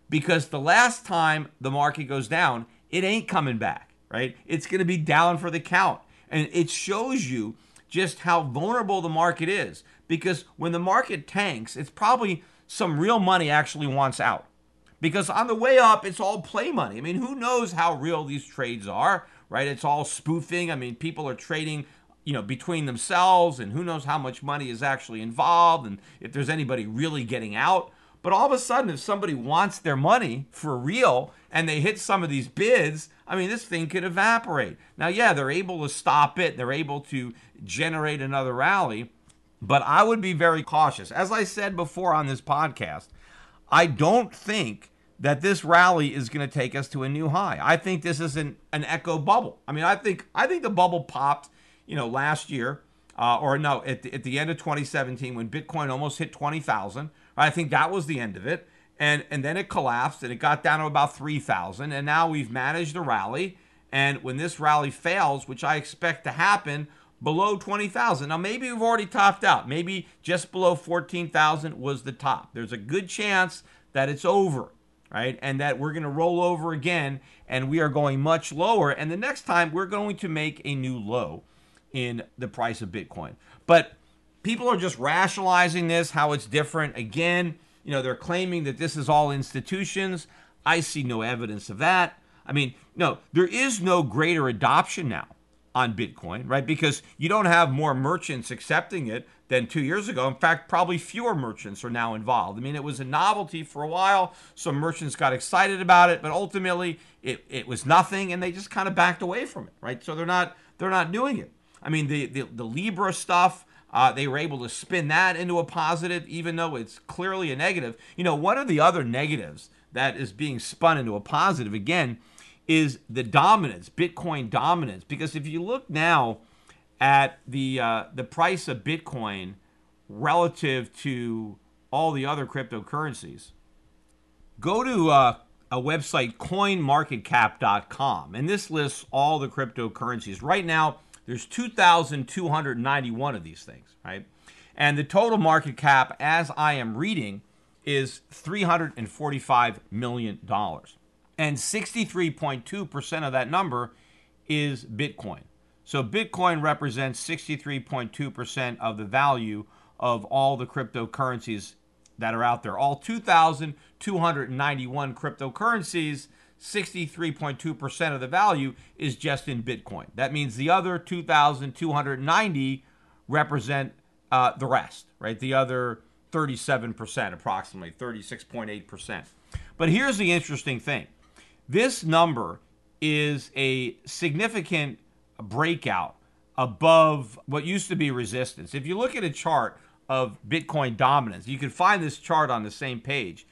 because the last time the market goes down, it ain't coming back, right? It's going to be down for the count. And it shows you just how vulnerable the market is because when the market tanks, it's probably some real money actually wants out. Because on the way up, it's all play money. I mean, who knows how real these trades are, right? It's all spoofing. I mean, people are trading you know, between themselves, and who knows how much money is actually involved, and if there's anybody really getting out. But all of a sudden, if somebody wants their money for real and they hit some of these bids, I mean, this thing could evaporate. Now, yeah, they're able to stop it, they're able to generate another rally, but I would be very cautious. As I said before on this podcast, I don't think that this rally is going to take us to a new high. I think this is an, an echo bubble. I mean, I think I think the bubble popped you know, last year, uh, or no, at the, at the end of 2017 when Bitcoin almost hit 20,000. I think that was the end of it. And, and then it collapsed and it got down to about 3,000. And now we've managed a rally. And when this rally fails, which I expect to happen, below 20,000. Now, maybe we've already topped out. Maybe just below 14,000 was the top. There's a good chance that it's over, right? And that we're going to roll over again and we are going much lower. And the next time we're going to make a new low in the price of Bitcoin. But people are just rationalizing this, how it's different. Again, you know, they're claiming that this is all institutions. I see no evidence of that. I mean, no, there is no greater adoption now on Bitcoin, right? Because you don't have more merchants accepting it than two years ago. In fact, probably fewer merchants are now involved. I mean, it was a novelty for a while. Some merchants got excited about it, but ultimately it, it was nothing and they just kind of backed away from it, right? So they're not they're not doing it. I mean, the, the, the Libra stuff, uh, they were able to spin that into a positive, even though it's clearly a negative. You know, one of the other negatives that is being spun into a positive, again, is the dominance, Bitcoin dominance. Because if you look now at the, uh, the price of Bitcoin relative to all the other cryptocurrencies, go to uh, a website, coinmarketcap.com, and this lists all the cryptocurrencies. Right now, there's 2,291 of these things, right? And the total market cap, as I am reading, is $345 million. And 63.2% of that number is Bitcoin. So Bitcoin represents 63.2% of the value of all the cryptocurrencies that are out there. All 2,291 cryptocurrencies 63.2% of the value is just in Bitcoin. That means the other 2,290 represent uh, the rest, right? The other 37%, approximately 36.8%. But here's the interesting thing this number is a significant breakout above what used to be resistance. If you look at a chart of Bitcoin dominance, you can find this chart on the same page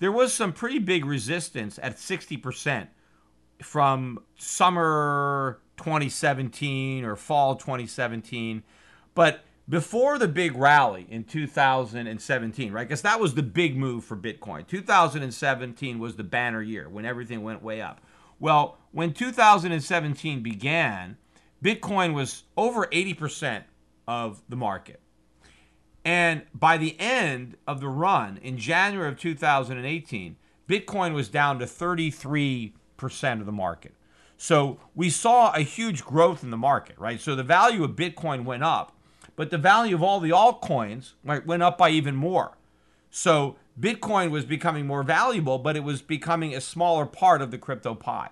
there was some pretty big resistance at 60% from summer 2017 or fall 2017. But before the big rally in 2017, right? Because that was the big move for Bitcoin. 2017 was the banner year when everything went way up. Well, when 2017 began, Bitcoin was over 80% of the market. And by the end of the run in January of 2018, Bitcoin was down to 33% of the market. So we saw a huge growth in the market, right? So the value of Bitcoin went up, but the value of all the altcoins right, went up by even more. So Bitcoin was becoming more valuable, but it was becoming a smaller part of the crypto pie.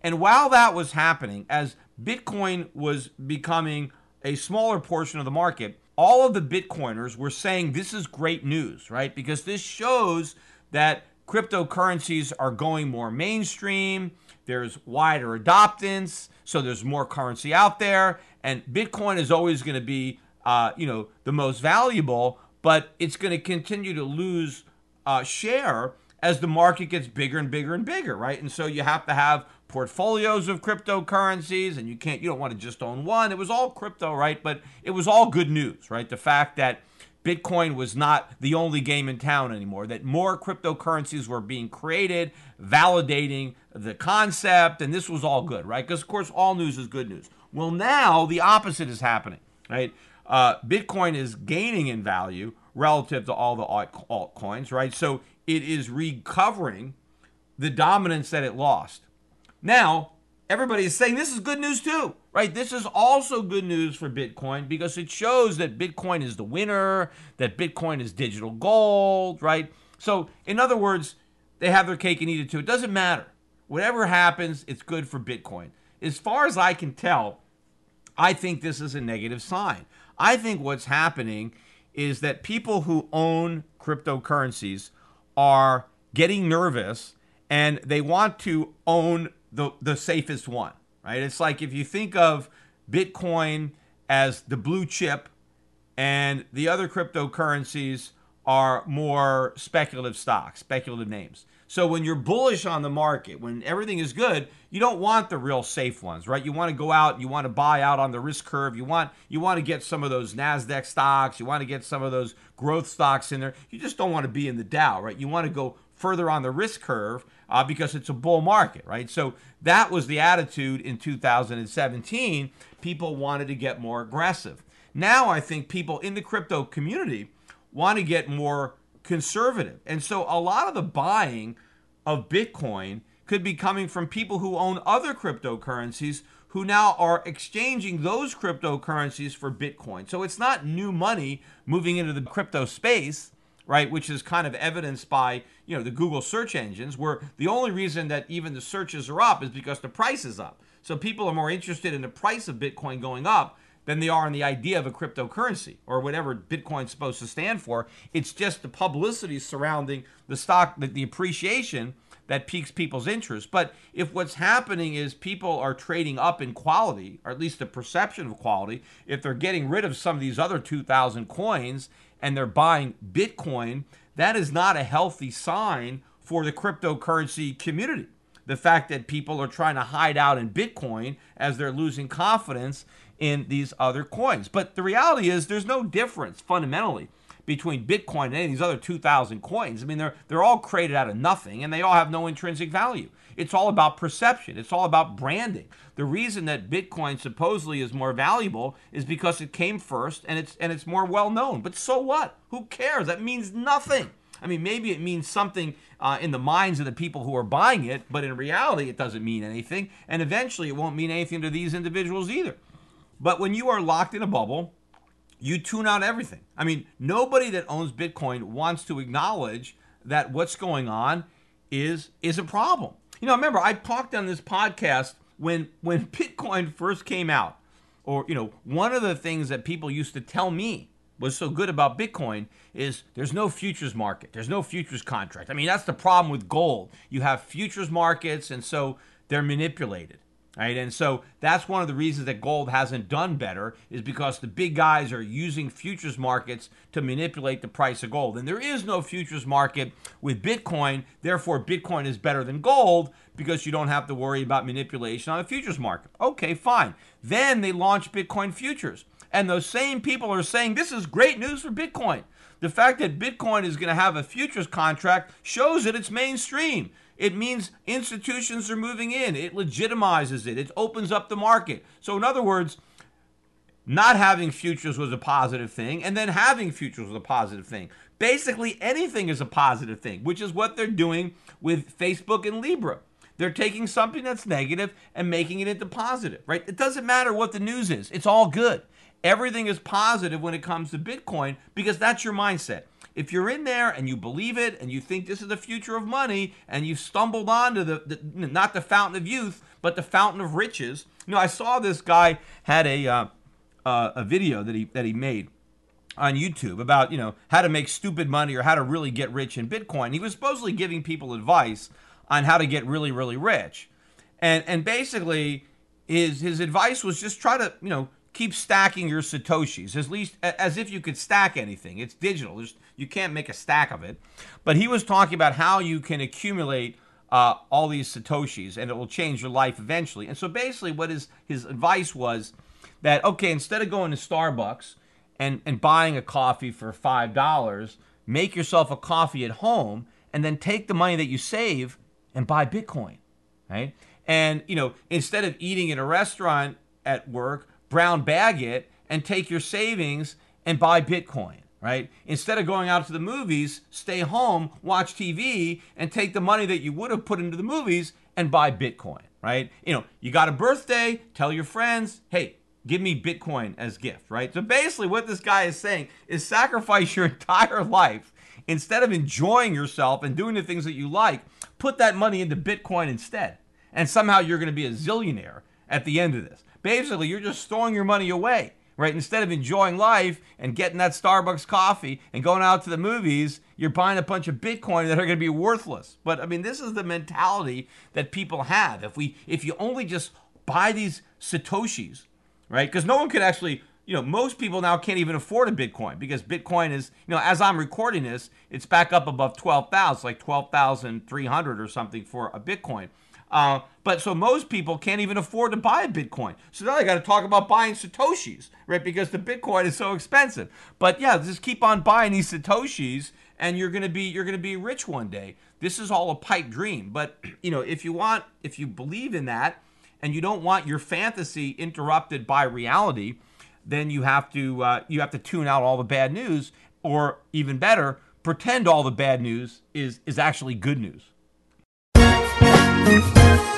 And while that was happening, as Bitcoin was becoming a smaller portion of the market, all of the Bitcoiners were saying this is great news, right? Because this shows that cryptocurrencies are going more mainstream, there's wider adoptance, so there's more currency out there, and Bitcoin is always going to be, uh, you know, the most valuable, but it's going to continue to lose uh, share as the market gets bigger and bigger and bigger, right? And so you have to have portfolios of cryptocurrencies and you can't you don't want to just own one. It was all crypto, right? But it was all good news, right? The fact that Bitcoin was not the only game in town anymore, that more cryptocurrencies were being created, validating the concept, and this was all good, right? Because, of course, all news is good news. Well, now the opposite is happening, right? Uh, Bitcoin is gaining in value relative to all the alt- altcoins, right? So it is recovering the dominance that it lost. Now, everybody is saying this is good news too, right? This is also good news for Bitcoin because it shows that Bitcoin is the winner, that Bitcoin is digital gold, right? So, in other words, they have their cake and eat it too. It doesn't matter. Whatever happens, it's good for Bitcoin. As far as I can tell, I think this is a negative sign. I think what's happening is that people who own cryptocurrencies are getting nervous and they want to own the, the safest one, right? It's like if you think of Bitcoin as the blue chip and the other cryptocurrencies are more speculative stocks, speculative names. So when you're bullish on the market, when everything is good, you don't want the real safe ones, right? You want to go out, you want to buy out on the risk curve. You want you want to get some of those Nasdaq stocks, you want to get some of those growth stocks in there. You just don't want to be in the Dow, right? You want to go further on the risk curve uh, because it's a bull market, right? So that was the attitude in 2017. People wanted to get more aggressive. Now I think people in the crypto community want to get more conservative. And so a lot of the buying of Bitcoin could be coming from people who own other cryptocurrencies who now are exchanging those cryptocurrencies for Bitcoin. So it's not new money moving into the crypto space right? Which is kind of evidenced by you know the Google search engines, where the only reason that even the searches are up is because the price is up. So people are more interested in the price of Bitcoin going up than they are in the idea of a cryptocurrency or whatever Bitcoin's supposed to stand for. It's just the publicity surrounding the stock, the, the appreciation that piques people's interest. But if what's happening is people are trading up in quality, or at least the perception of quality, if they're getting rid of some of these other 2,000 coins and they're buying Bitcoin, that is not a healthy sign for the cryptocurrency community. The fact that people are trying to hide out in Bitcoin as they're losing confidence in these other coins. But the reality is there's no difference fundamentally between Bitcoin and any of these other 2,000 coins. I mean, they're, they're all created out of nothing and they all have no intrinsic value. It's all about perception, it's all about branding. The reason that Bitcoin supposedly is more valuable is because it came first and it's, and it's more well known. But so what? Who cares? That means nothing. I mean, maybe it means something uh, in the minds of the people who are buying it, but in reality, it doesn't mean anything. And eventually, it won't mean anything to these individuals either. But when you are locked in a bubble, you tune out everything. I mean, nobody that owns Bitcoin wants to acknowledge that what's going on is is a problem. You know, remember I talked on this podcast when when <laughs> Bitcoin first came out, or you know, one of the things that people used to tell me was so good about Bitcoin is there's no futures market. There's no futures contract. I mean, that's the problem with gold. You have futures markets and so they're manipulated. Right? And so that's one of the reasons that gold hasn't done better is because the big guys are using futures markets to manipulate the price of gold. And there is no futures market with Bitcoin. Therefore, Bitcoin is better than gold because you don't have to worry about manipulation on a futures market. Okay, fine. Then they launch Bitcoin futures. And those same people are saying this is great news for Bitcoin. The fact that Bitcoin is going to have a futures contract shows that it's mainstream. It means institutions are moving in. It legitimizes it. It opens up the market. So, in other words, not having futures was a positive thing, and then having futures was a positive thing. Basically, anything is a positive thing, which is what they're doing with Facebook and Libra. They're taking something that's negative and making it into positive, right? It doesn't matter what the news is, it's all good. Everything is positive when it comes to Bitcoin because that's your mindset. If you're in there and you believe it and you think this is the future of money and you've stumbled onto the, the not the fountain of youth, but the fountain of riches. You know, I saw this guy had a uh, uh, a video that he that he made on YouTube about you know how to make stupid money or how to really get rich in Bitcoin. He was supposedly giving people advice on how to get really really rich, and and basically his his advice was just try to you know keep stacking your satoshis as least as if you could stack anything. It's digital. There's, you can't make a stack of it. But he was talking about how you can accumulate uh, all these satoshis and it will change your life eventually. And so basically what his his advice was that okay instead of going to starbucks and and buying a coffee for five dollars make yourself a coffee at home and then take the money that you save and buy bitcoin right? And you know instead of eating in a restaurant at work brown bag it and take your savings and buy Bitcoin, right? Instead of going out to the movies, stay home, watch TV, and take the money that you would have put into the movies and buy Bitcoin, right? You know, you got a birthday, tell your friends, hey, give me Bitcoin as gift, right? So basically, what this guy is saying is sacrifice your <laughs> entire life instead of enjoying yourself and doing the things that you like, put that money into Bitcoin instead. And somehow you're going to be a zillionaire at the end of this. Basically, you're just throwing your money away, right? Instead of enjoying life and getting that Starbucks coffee and going out to the movies, you're buying a bunch of Bitcoin that are going to be worthless. But I mean, this is the mentality that people have. If we, if you only just buy these satoshis, right? Because no one could actually you know, most people now can't even afford a Bitcoin because Bitcoin is, you know, as I'm recording this, it's back up above 12,000, like 12,300 or something for a Bitcoin. Uh, but so most people can't even afford to buy a Bitcoin. So now they got to talk about buying Satoshis, right? Because the Bitcoin is so expensive. But yeah, just keep on buying these Satoshis and you're going to be you're going to be rich one day. This is all a pipe dream. But, <clears throat> you know, if you want if you believe in that and you don't want your fantasy interrupted by reality, then you have to uh, you have to tune out all the bad news or even better, pretend all the bad news is is actually good news. Música